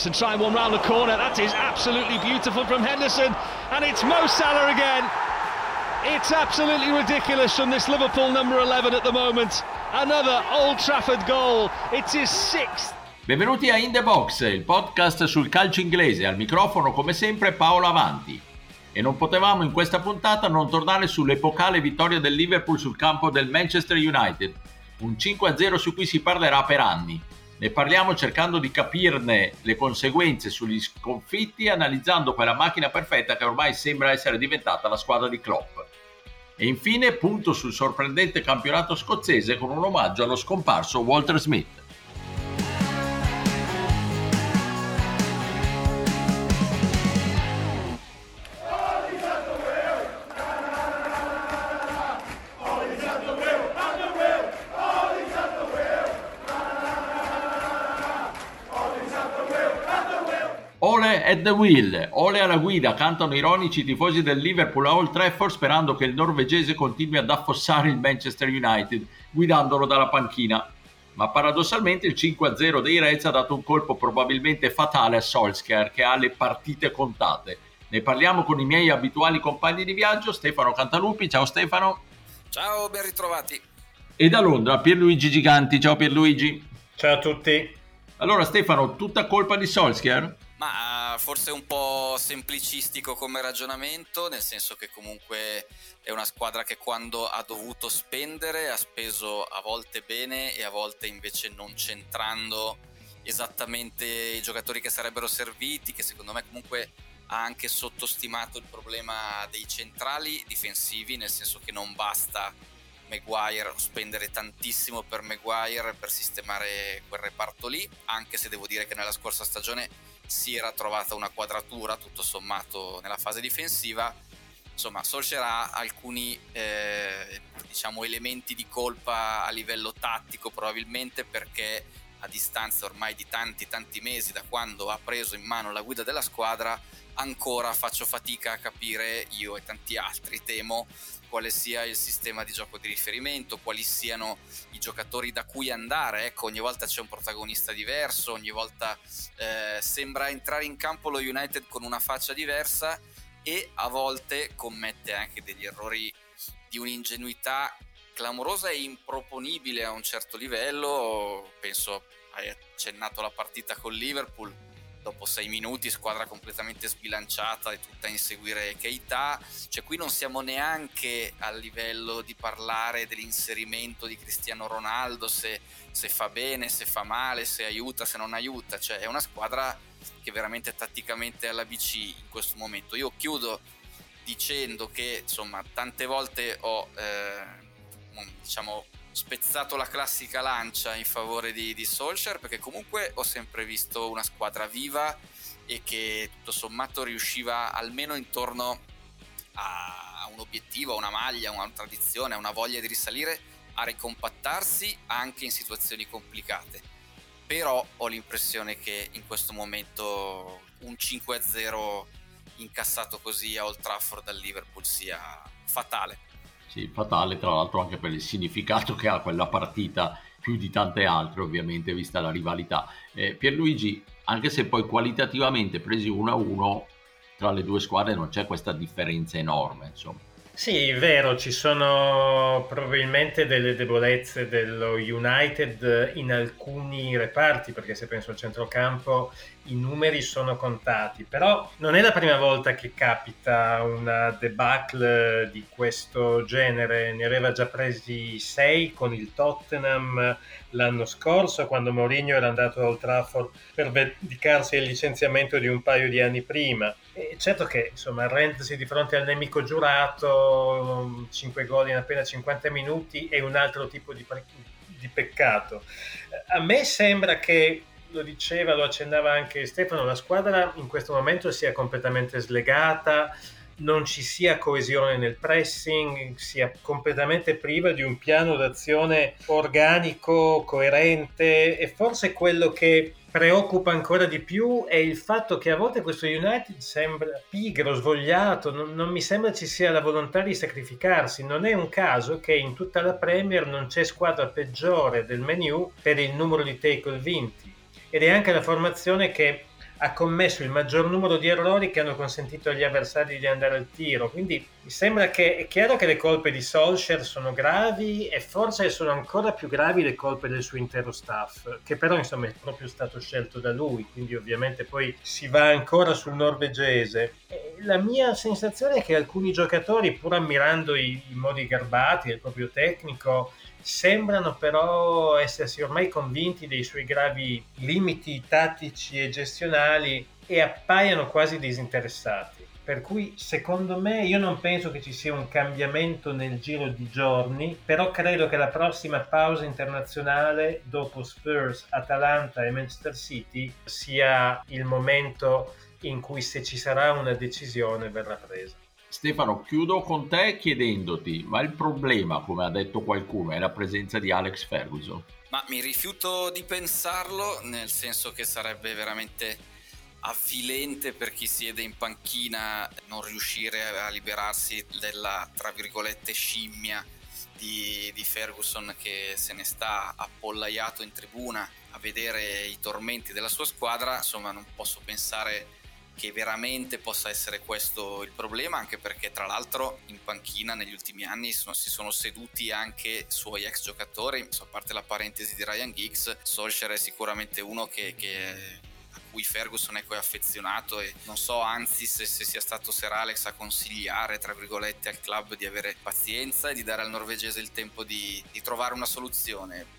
Henderson trying one round the corner. That is absolutely beautiful from Henderson. And it's Mo Salah again. It's absolutely ridiculous from this Liverpool number 11 at the moment. Another Old Trafford goal. It's his sixth. Benvenuti a In The Box, il podcast sul calcio inglese. Al microfono, come sempre, Paolo Avanti. E non potevamo in questa puntata non tornare sull'epocale vittoria del Liverpool sul campo del Manchester United. Un 5-0 su cui si parlerà per anni. Ne parliamo cercando di capirne le conseguenze sugli sconfitti e analizzando quella macchina perfetta che ormai sembra essere diventata la squadra di Klopp. E infine punto sul sorprendente campionato scozzese con un omaggio allo scomparso Walter Smith. At the wheel, Ole alla guida, cantano ironici i tifosi del Liverpool a Old Trafford sperando che il norvegese continui ad affossare il Manchester United, guidandolo dalla panchina. Ma paradossalmente il 5-0 dei Reds ha dato un colpo probabilmente fatale a Solskjaer che ha le partite contate. Ne parliamo con i miei abituali compagni di viaggio, Stefano Cantalupi. Ciao Stefano. Ciao, ben ritrovati. E da Londra Pierluigi Giganti. Ciao Pierluigi. Ciao a tutti. Allora Stefano, tutta colpa di Solskjaer? Ma forse un po' semplicistico come ragionamento, nel senso che comunque è una squadra che quando ha dovuto spendere ha speso a volte bene e a volte invece non centrando esattamente i giocatori che sarebbero serviti, che secondo me comunque ha anche sottostimato il problema dei centrali difensivi, nel senso che non basta Maguire spendere tantissimo per Maguire per sistemare quel reparto lì, anche se devo dire che nella scorsa stagione si era trovata una quadratura tutto sommato nella fase difensiva. Insomma, Solskjaer ha alcuni eh, diciamo, elementi di colpa a livello tattico probabilmente perché a distanza ormai di tanti tanti mesi da quando ha preso in mano la guida della squadra ancora faccio fatica a capire io e tanti altri temo quale sia il sistema di gioco di riferimento, quali siano i giocatori da cui andare. Ecco, ogni volta c'è un protagonista diverso, ogni volta eh, sembra entrare in campo lo United con una faccia diversa e a volte commette anche degli errori di un'ingenuità clamorosa e improponibile a un certo livello. Penso hai accennato la partita con Liverpool dopo sei minuti squadra completamente sbilanciata e tutta a inseguire Keita. Cioè qui non siamo neanche a livello di parlare dell'inserimento di Cristiano Ronaldo se, se fa bene, se fa male, se aiuta, se non aiuta. Cioè è una squadra che veramente tatticamente è alla BC in questo momento. Io chiudo dicendo che insomma tante volte ho eh, diciamo spezzato la classica lancia in favore di, di Solskjaer perché comunque ho sempre visto una squadra viva e che tutto sommato riusciva almeno intorno a un obiettivo, a una maglia, a una tradizione, a una voglia di risalire a ricompattarsi anche in situazioni complicate. Però ho l'impressione che in questo momento un 5-0 incassato così a Old Trafford dal Liverpool sia fatale. Sì, fatale tra l'altro anche per il significato che ha quella partita più di tante altre ovviamente vista la rivalità. Eh, Pierluigi, anche se poi qualitativamente presi 1-1 tra le due squadre non c'è questa differenza enorme, insomma. Sì, vero, ci sono probabilmente delle debolezze dello United in alcuni reparti, perché se penso al centrocampo i numeri sono contati, però non è la prima volta che capita una debacle di questo genere, ne aveva già presi sei con il Tottenham l'anno scorso quando Mourinho era andato a Old Trafford per vendicarsi il licenziamento di un paio di anni prima. E certo che insomma rendersi di fronte al nemico giurato, 5 gol in appena 50 minuti è un altro tipo di, di peccato. A me sembra che lo diceva, lo accennava anche Stefano, la squadra in questo momento sia completamente slegata, non ci sia coesione nel pressing, sia completamente priva di un piano d'azione organico, coerente e forse quello che preoccupa ancora di più è il fatto che a volte questo United sembra pigro, svogliato, non, non, mi sembra ci sia la volontà di sacrificarsi. Non è un caso che in tutta la Premier non c'è squadra peggiore del menu per il numero di tackle vinti. Ed è anche la formazione che ha commesso il maggior numero di errori che hanno consentito agli avversari di andare al tiro. Quindi mi sembra che è chiaro che le colpe di Solskjaer sono gravi e forse sono ancora più gravi le colpe del suo intero staff, che però insomma è proprio stato scelto da lui, quindi ovviamente poi si va ancora sul norvegese. La mia sensazione è che alcuni giocatori, pur ammirando i, i modi garbati del proprio tecnico, sembrano però essersi ormai convinti dei suoi gravi limiti tattici e gestionali e appaiono quasi disinteressati. Per cui secondo me io non penso che ci sia un cambiamento nel giro di giorni, però credo che la prossima pausa internazionale dopo Spurs, Atalanta e Manchester City sia il momento in cui se ci sarà una decisione verrà presa. Stefano, chiudo con te chiedendoti, ma il problema, come ha detto qualcuno, è la presenza di Alex Ferguson? Ma mi rifiuto di pensarlo, nel senso che sarebbe veramente avvilente per chi siede in panchina non riuscire a liberarsi della, tra virgolette, scimmia di, di Ferguson che se ne sta appollaiato in tribuna a vedere i tormenti della sua squadra. Insomma, non posso pensare che veramente possa essere questo il problema, anche perché tra l'altro in panchina negli ultimi anni sono, si sono seduti anche suoi ex giocatori, a parte la parentesi di Ryan Giggs, Solskjaer è sicuramente uno che, che a cui Ferguson è poi affezionato e non so anzi se, se, sia stato Sir Alex a consigliare tra virgolette al club di avere pazienza e di dare al norvegese il tempo di, di trovare una soluzione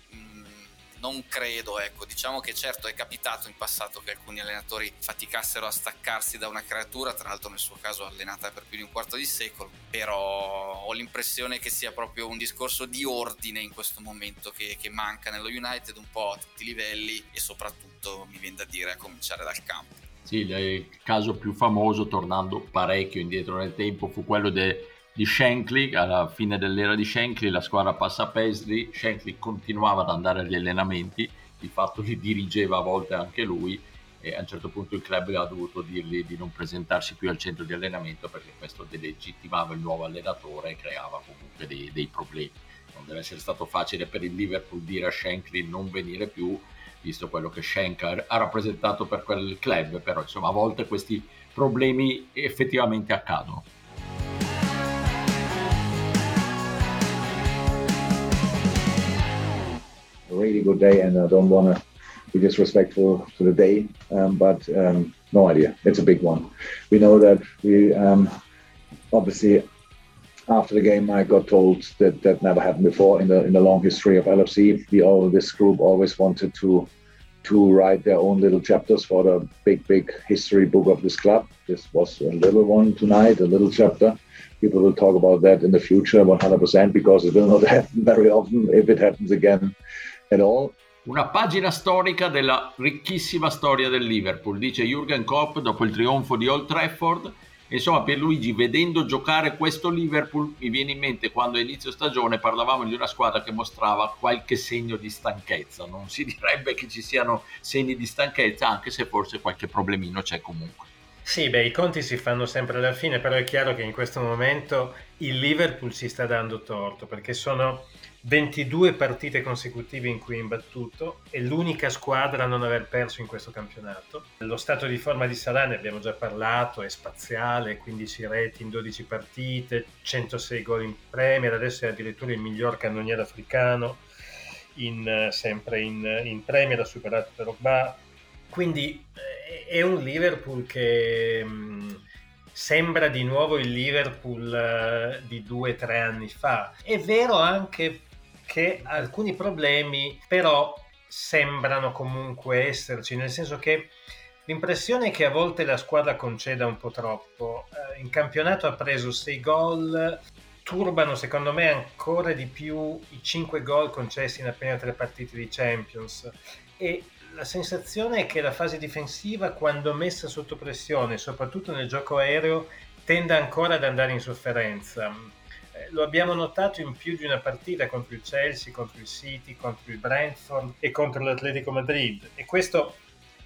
non credo, ecco, diciamo che certo è capitato in passato che alcuni allenatori faticassero a staccarsi da una creatura, tra l'altro nel suo caso allenata per più di un quarto di secolo, però ho l'impressione che sia proprio un discorso di ordine in questo momento che, che manca nello United un po' a tutti i livelli e soprattutto mi viene da dire a cominciare dal campo. Sì, il caso più famoso, tornando parecchio indietro nel tempo, fu quello de, di Shankly, alla fine dell'era di Shankly la squadra passa a Paisley, Shankly continuava ad andare agli allenamenti, di fatto li dirigeva a volte anche lui e a un certo punto il club ha dovuto dirgli di non presentarsi più al centro di allenamento perché questo delegittimava il nuovo allenatore e creava comunque dei, dei problemi. Non deve essere stato facile per il Liverpool dire a Shankly non venire più, visto quello che Schenker ha rappresentato per quel club, però insomma a volte questi problemi effettivamente accadono. Really good day, and I don't want to be disrespectful to the day, um, but um, no idea. It's a big one. We know that we um, obviously after the game I got told that that never happened before in the in the long history of LFC. We all this group always wanted to to write their own little chapters for the big big history book of this club. This was a little one tonight, a little chapter. People will talk about that in the future 100% because it will not happen very often. If it happens again, All... Una pagina storica della ricchissima storia del Liverpool, dice Jürgen Klopp dopo il trionfo di Old Trafford. Insomma, per Luigi, vedendo giocare questo Liverpool, mi viene in mente quando a inizio stagione parlavamo di una squadra che mostrava qualche segno di stanchezza. Non si direbbe che ci siano segni di stanchezza, anche se forse qualche problemino c'è comunque. Sì, beh, i conti si fanno sempre alla fine, però è chiaro che in questo momento il Liverpool si sta dando torto perché sono 22 partite consecutive in cui è imbattuto è l'unica squadra a non aver perso in questo campionato. Lo stato di forma di Salah ne abbiamo già parlato, è spaziale, 15 reti in 12 partite, 106 gol in Premier, adesso è addirittura il miglior cannoniere africano, in, sempre in, in Premier, ha superato Drogba. Quindi eh, è un Liverpool che... Mh, mm, sembra di nuovo il Liverpool di due o tre anni fa. È vero anche che alcuni problemi però sembrano comunque esserci, nel senso che l'impressione è che a volte la squadra conceda un po' troppo. Uh, in campionato ha preso 6 gol, turbano secondo me ancora di più i 5 gol concessi in appena tre partite di Champions e la sensazione è che la fase difensiva quando messa sotto pressione, soprattutto nel gioco aereo, tende ancora ad andare in sofferenza. Eh, lo abbiamo notato in più di una partita contro il Chelsea, contro il City, contro il Brentford e contro l'Atletico Madrid e questo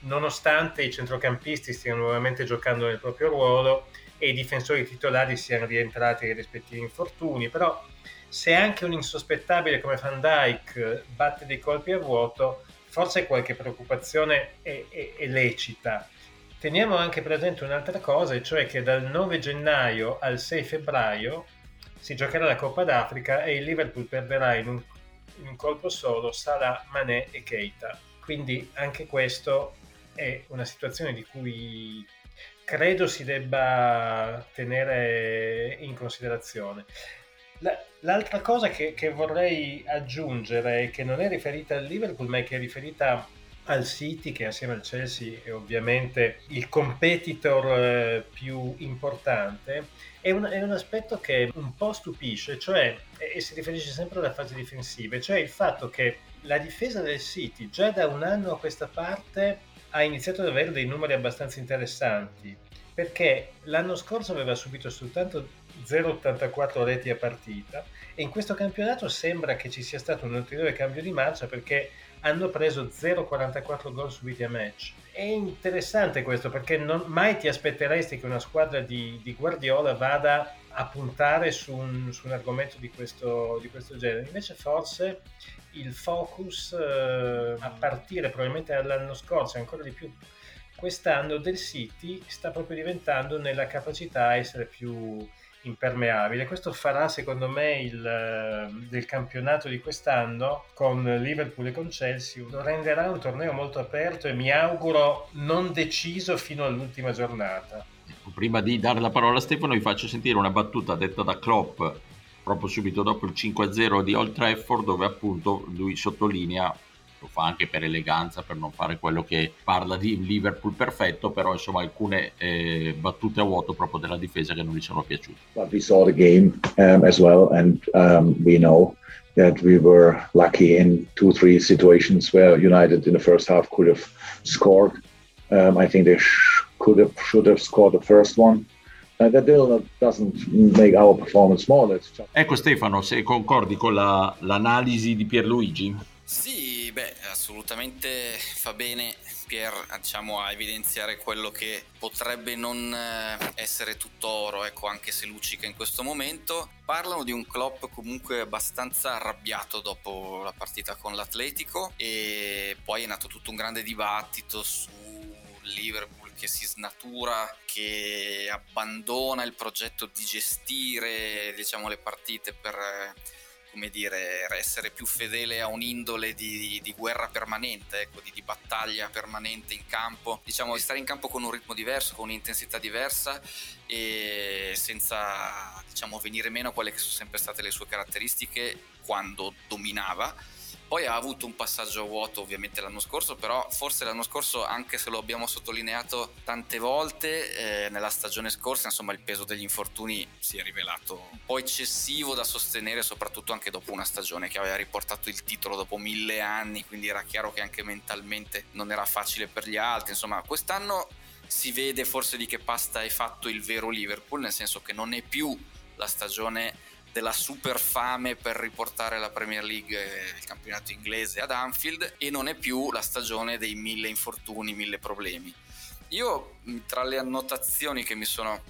nonostante i centrocampisti stiano nuovamente giocando nel proprio ruolo e i difensori titolari siano rientrati ai rispettivi infortuni, però se anche un insospettabile come Van Dyke batte dei colpi a vuoto, forse qualche preoccupazione è, è, è lecita. Teniamo anche presente un'altra cosa, e cioè che dal 9 gennaio al 6 febbraio si giocherà la Coppa d'Africa e il Liverpool perderà in un, in un colpo solo Salah, Mané e Keita. Quindi anche questo è una situazione di cui credo si debba tenere in considerazione. L'altra cosa che, che, vorrei aggiungere, che non è riferita al Liverpool, ma è che è riferita al City, che assieme al Chelsea è ovviamente il competitor eh, più importante, è un, è un, aspetto che un po' stupisce, cioè, e si riferisce sempre alla fase difensiva, cioè il fatto che la difesa del City già da un anno a questa parte ha iniziato ad avere dei numeri abbastanza interessanti perché l'anno scorso aveva subito soltanto 0,84 reti a partita e in questo campionato sembra che ci sia stato un ulteriore cambio di marcia perché hanno preso 0,44 gol subiti a match. È interessante questo perché non, mai ti aspetteresti che una squadra di, di Guardiola vada a puntare su un, su un argomento di questo, di questo, genere. Invece forse il focus eh, a partire probabilmente dall'anno scorso e ancora di più quest'anno del City sta proprio diventando nella capacità a essere più impermeabile. Questo farà secondo me il, eh, del campionato di quest'anno con Liverpool e con Chelsea lo renderà un torneo molto aperto e mi auguro non deciso fino all'ultima giornata. Prima di dare la parola a Stefano vi faccio sentire una battuta detta da Klopp proprio subito dopo il 5-0 di Old Trafford dove appunto lui sottolinea lo fa anche per eleganza, per non fare quello che parla di Liverpool perfetto, però insomma alcune eh, battute a vuoto proprio della difesa che non gli sono piaciute. But we saw the game um, as well and um, we know that we were lucky in two, three situations where United in the first half could have scored. Um, I think they sh- could have, should have scored the first one. Uh, that doesn't make our performance smaller. Just... Ecco Stefano, se concordi con la, l'analisi di Pierluigi? Sì, beh, assolutamente fa bene Pier diciamo, a evidenziare quello che potrebbe non eh, essere tutto oro, ecco, anche se luccica in questo momento. Parlano di un Klopp comunque abbastanza arrabbiato dopo la partita con l'Atletico e poi è nato tutto un grande dibattito su Liverpool che si snatura, che abbandona il progetto di gestire diciamo, le partite per come dire, essere più fedele a un'indole di, di guerra permanente, ecco, di, di, battaglia permanente in campo, diciamo di stare in campo con un ritmo diverso, con un'intensità diversa e senza diciamo, venire meno a quelle che sono sempre state le sue caratteristiche quando dominava poi ha avuto un passaggio a vuoto ovviamente l'anno scorso, però forse l'anno scorso, anche se lo abbiamo sottolineato tante volte, eh, nella stagione scorsa insomma il peso degli infortuni si è rivelato un po' eccessivo da sostenere, soprattutto anche dopo una stagione che aveva riportato il titolo dopo mille anni, quindi era chiaro che anche mentalmente non era facile per gli altri. Insomma, quest'anno si vede forse di che pasta è fatto il vero Liverpool, nel senso che non è più la stagione della super fame per riportare la Premier League il campionato inglese ad Anfield e non è più la stagione dei mille infortuni, mille problemi. Io tra le annotazioni che mi sono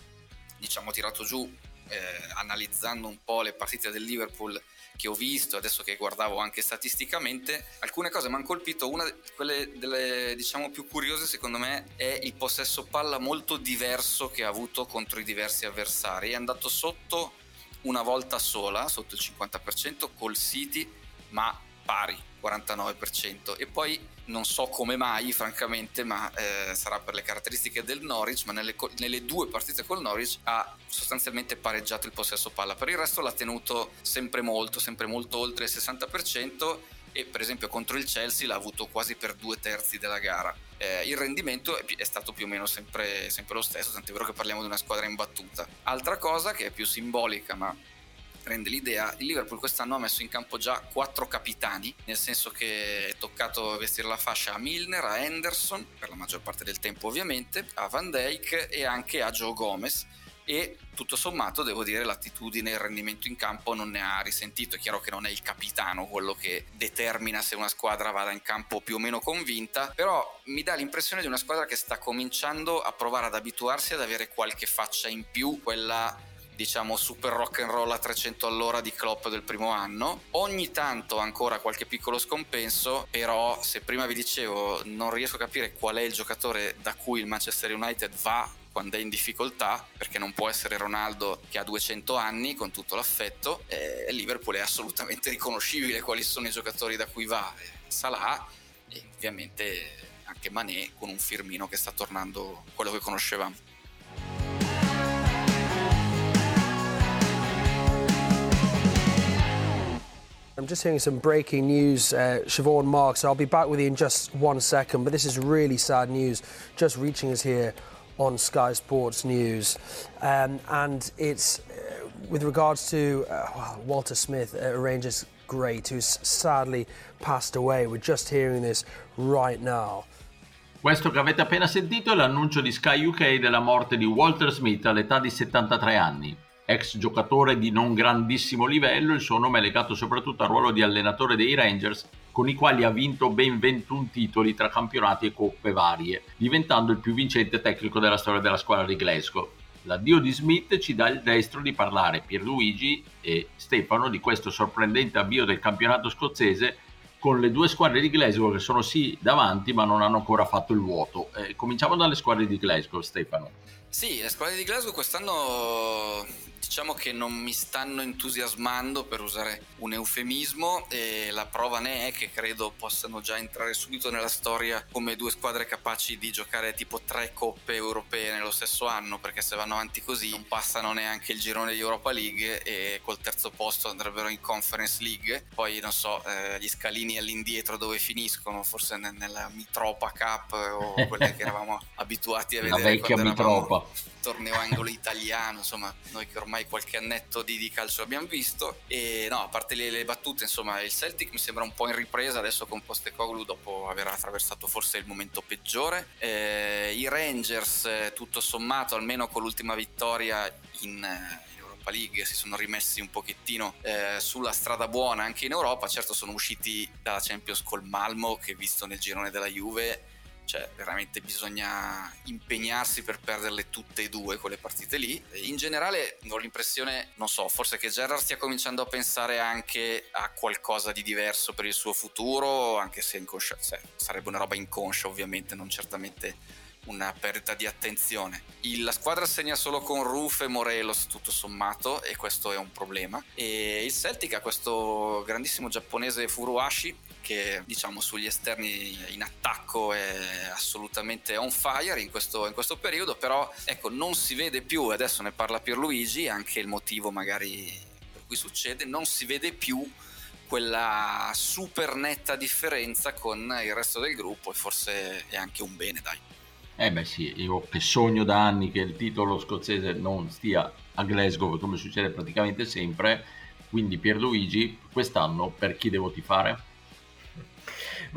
diciamo tirato giù eh, analizzando un po' le partite del Liverpool che ho visto, adesso che guardavo anche statisticamente, alcune cose mi hanno colpito. Una di quelle delle diciamo più curiose, secondo me, è il possesso palla molto diverso che ha avuto contro i diversi avversari. È andato sotto una volta sola, sotto il 50%, col City, ma pari, 49%. E poi non so come mai, francamente, ma eh, sarà per le caratteristiche del Norwich, ma nelle, nelle, due partite col Norwich ha sostanzialmente pareggiato il possesso palla. Per il resto l'ha tenuto sempre molto, sempre molto oltre il 60% e per esempio contro il Chelsea l'ha avuto quasi per due terzi della gara. Eh, il rendimento è, stato più o meno sempre, sempre lo stesso, tant'è vero che parliamo di una squadra imbattuta. Altra cosa che è più simbolica, ma rende l'idea, il Liverpool quest'anno ha messo in campo già quattro capitani, nel senso che è toccato vestire la fascia a Milner, a Henderson, per la maggior parte del tempo ovviamente, a Van Dijk e anche a Joe Gomez e tutto sommato devo dire l'attitudine e il rendimento in campo non ne ha risentito, è chiaro che non è il capitano quello che determina se una squadra vada in campo più o meno convinta, però mi dà l'impressione di una squadra che sta cominciando a provare ad abituarsi ad avere qualche faccia in più, quella diciamo super rock and roll a 300 all'ora di Klopp del primo anno. Ogni tanto ancora qualche piccolo scompenso, però se prima vi dicevo non riesco a capire qual è il giocatore da cui il Manchester United va quando è in difficoltà, perché non può essere Ronaldo che ha 200 anni con tutto l'affetto, eh, Liverpool è assolutamente riconoscibile quali sono i giocatori da cui va. Salah e ovviamente anche Mané con un Firmino che sta tornando quello che conoscevamo. I'm just hearing some breaking news, uh, Siobhan Marks. I'll be back with you in just one second, but this is really sad news just reaching us here on Sky Sports News. Um, and it's uh, with regards to uh, Walter Smith, a Rangers great, who's sadly passed away. We're just hearing this right now. Questo che avete appena sentito è l'annuncio di Sky UK della morte di Walter Smith all'età di 73 anni. Ex giocatore di non grandissimo livello, il suo nome è legato soprattutto al ruolo di allenatore dei Rangers con i quali ha vinto ben 21 titoli tra campionati e coppe varie, diventando il più vincente tecnico della storia della squadra di Glasgow. L'addio di Smith ci dà il destro di parlare Pierluigi e Stefano di questo sorprendente avvio del campionato scozzese con le due squadre di Glasgow che sono sì davanti ma non hanno ancora fatto il vuoto. Eh, cominciamo dalle squadre di Glasgow, Stefano. Sì, le squadre di Glasgow quest'anno diciamo che non mi stanno entusiasmando per usare un eufemismo e la prova ne è che credo possano già entrare subito nella storia come due squadre capaci di giocare tipo tre coppe europee nello stesso anno perché se vanno avanti così non passano neanche il girone di Europa League e col terzo posto andrebbero in Conference League. Poi non so eh, gli scalini all'indietro dove finiscono forse nella Mitropa Cup o quelle che eravamo abituati a vedere la vecchia Mitropa. torneo angolo italiano, insomma, noi che ormai qualche annetto di, di calcio l'abbiamo visto. E no, a parte le, le, battute, insomma, il Celtic mi sembra un po' in ripresa adesso con Postecoglou dopo aver attraversato forse il momento peggiore. Eh, I Rangers, eh, tutto sommato, almeno con l'ultima vittoria in, eh, League si sono rimessi un pochettino eh, sulla strada buona anche in Europa certo sono usciti dalla Champions col Malmo che visto nel girone della Juve cioè veramente bisogna impegnarsi per perderle tutte e due quelle partite lì. In generale ho l'impressione, non so, forse che Gerrard stia cominciando a pensare anche a qualcosa di diverso per il suo futuro, anche se inconscia, cioè, sarebbe una roba inconscia ovviamente, non certamente una perdita di attenzione. Il, la squadra segna solo con Ruf e Morelos tutto sommato e questo è un problema. E il Celtic ha questo grandissimo giapponese Furuashi che diciamo sugli esterni in attacco è assolutamente on fire in questo, in questo periodo, però ecco non si vede più, adesso ne parla Pierluigi, anche il motivo magari per cui succede, non si vede più quella super netta differenza con il resto del gruppo e forse è anche un bene dai. Eh beh sì, io che sogno da anni che il titolo scozzese non stia a Glasgow come succede praticamente sempre, quindi Pierluigi quest'anno per chi devo tifare?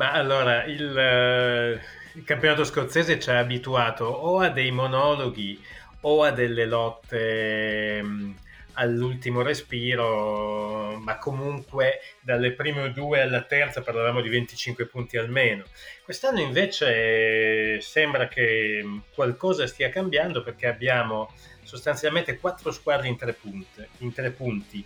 Ma allora, il, eh, il campionato scozzese ci ha abituato o a dei monologhi o a delle lotte mh, all'ultimo respiro, ma comunque dalle prime due alla terza parlavamo di 25 punti almeno. Quest'anno invece sembra che qualcosa stia cambiando perché abbiamo sostanzialmente quattro squadre in tre, punte, in tre punti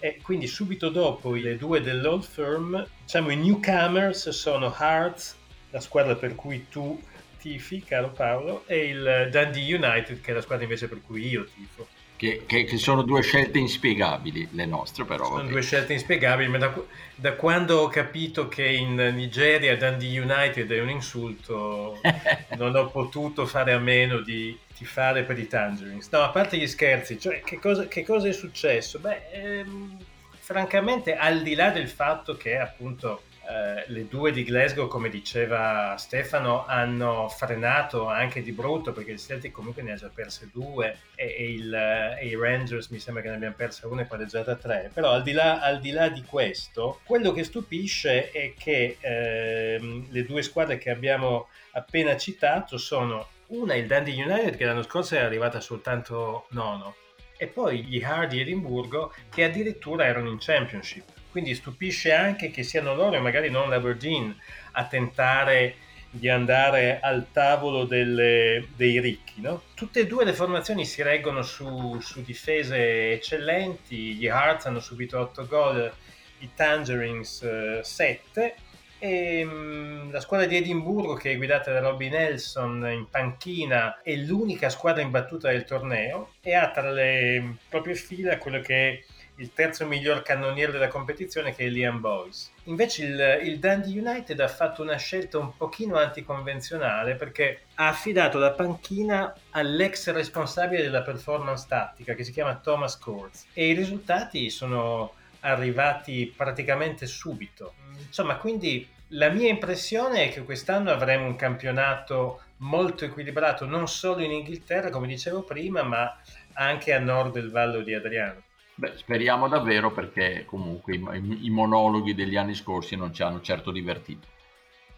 e quindi subito dopo le due dell'Old Firm, diciamo i newcomers sono Hearts, la squadra per cui tu tifi, caro Paolo, e il Dundee United, che è la squadra invece per cui io tifo. Che, che, che sono due scelte inspiegabili, le nostre però. Sono okay. due scelte inspiegabili, ma da, da, quando ho capito che in Nigeria Dundee United è un insulto, non ho potuto fare a meno di tifare per i Tangerines. No, a parte gli scherzi, cioè, che, cosa, che cosa è successo? Beh, ehm, francamente al di là del fatto che appunto eh, le due di Glasgow, come diceva Stefano, hanno frenato anche di brutto perché il Celtic comunque ne ha già perse due e, e, il, e i Rangers mi sembra che ne abbiano persa una e pareggiata tre. Però al di, là, al di là di questo, quello che stupisce è che ehm, le due squadre che abbiamo appena citato sono una il Dundee United che l'anno scorso è arrivata soltanto nono e poi gli Hardy Edimburgo che addirittura erano in Championship. Quindi stupisce anche che siano loro e magari non l'Aberdeen a tentare di andare al tavolo delle, dei ricchi. No? Tutte e due le formazioni si reggono su, su difese eccellenti, gli Hearts hanno subito 8 gol, i Tangerines eh, 7 e mh, mm, la squadra di Edimburgo che è guidata da Robin Nelson in panchina è l'unica squadra imbattuta del torneo e ha tra le proprie fila quello che è il terzo miglior cannoniere della competizione che è Liam Boyce. Invece il, il Dundee United ha fatto una scelta un pochino anticonvenzionale perché ha affidato la panchina all'ex responsabile della performance tattica che si chiama Thomas Courts e i risultati sono arrivati praticamente subito. Insomma, quindi la mia impressione è che quest'anno avremo un campionato molto equilibrato non solo in Inghilterra, come dicevo prima, ma anche a nord del Vallo di Adriano. Beh, speriamo davvero perché comunque i, i, monologhi degli anni scorsi non ci hanno certo divertito.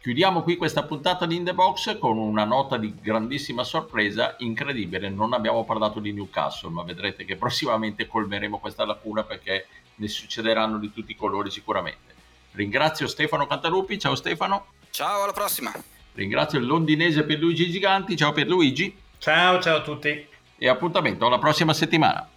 Chiudiamo qui questa puntata di In The Box con una nota di grandissima sorpresa, incredibile, non abbiamo parlato di Newcastle, ma vedrete che prossimamente colmeremo questa lacuna perché ne succederanno di tutti i colori sicuramente. Ringrazio Stefano Cantalupi, ciao Stefano. Ciao, alla prossima. Ringrazio il londinese Pierluigi Giganti, ciao Pierluigi. Ciao, ciao a tutti. E appuntamento alla prossima settimana.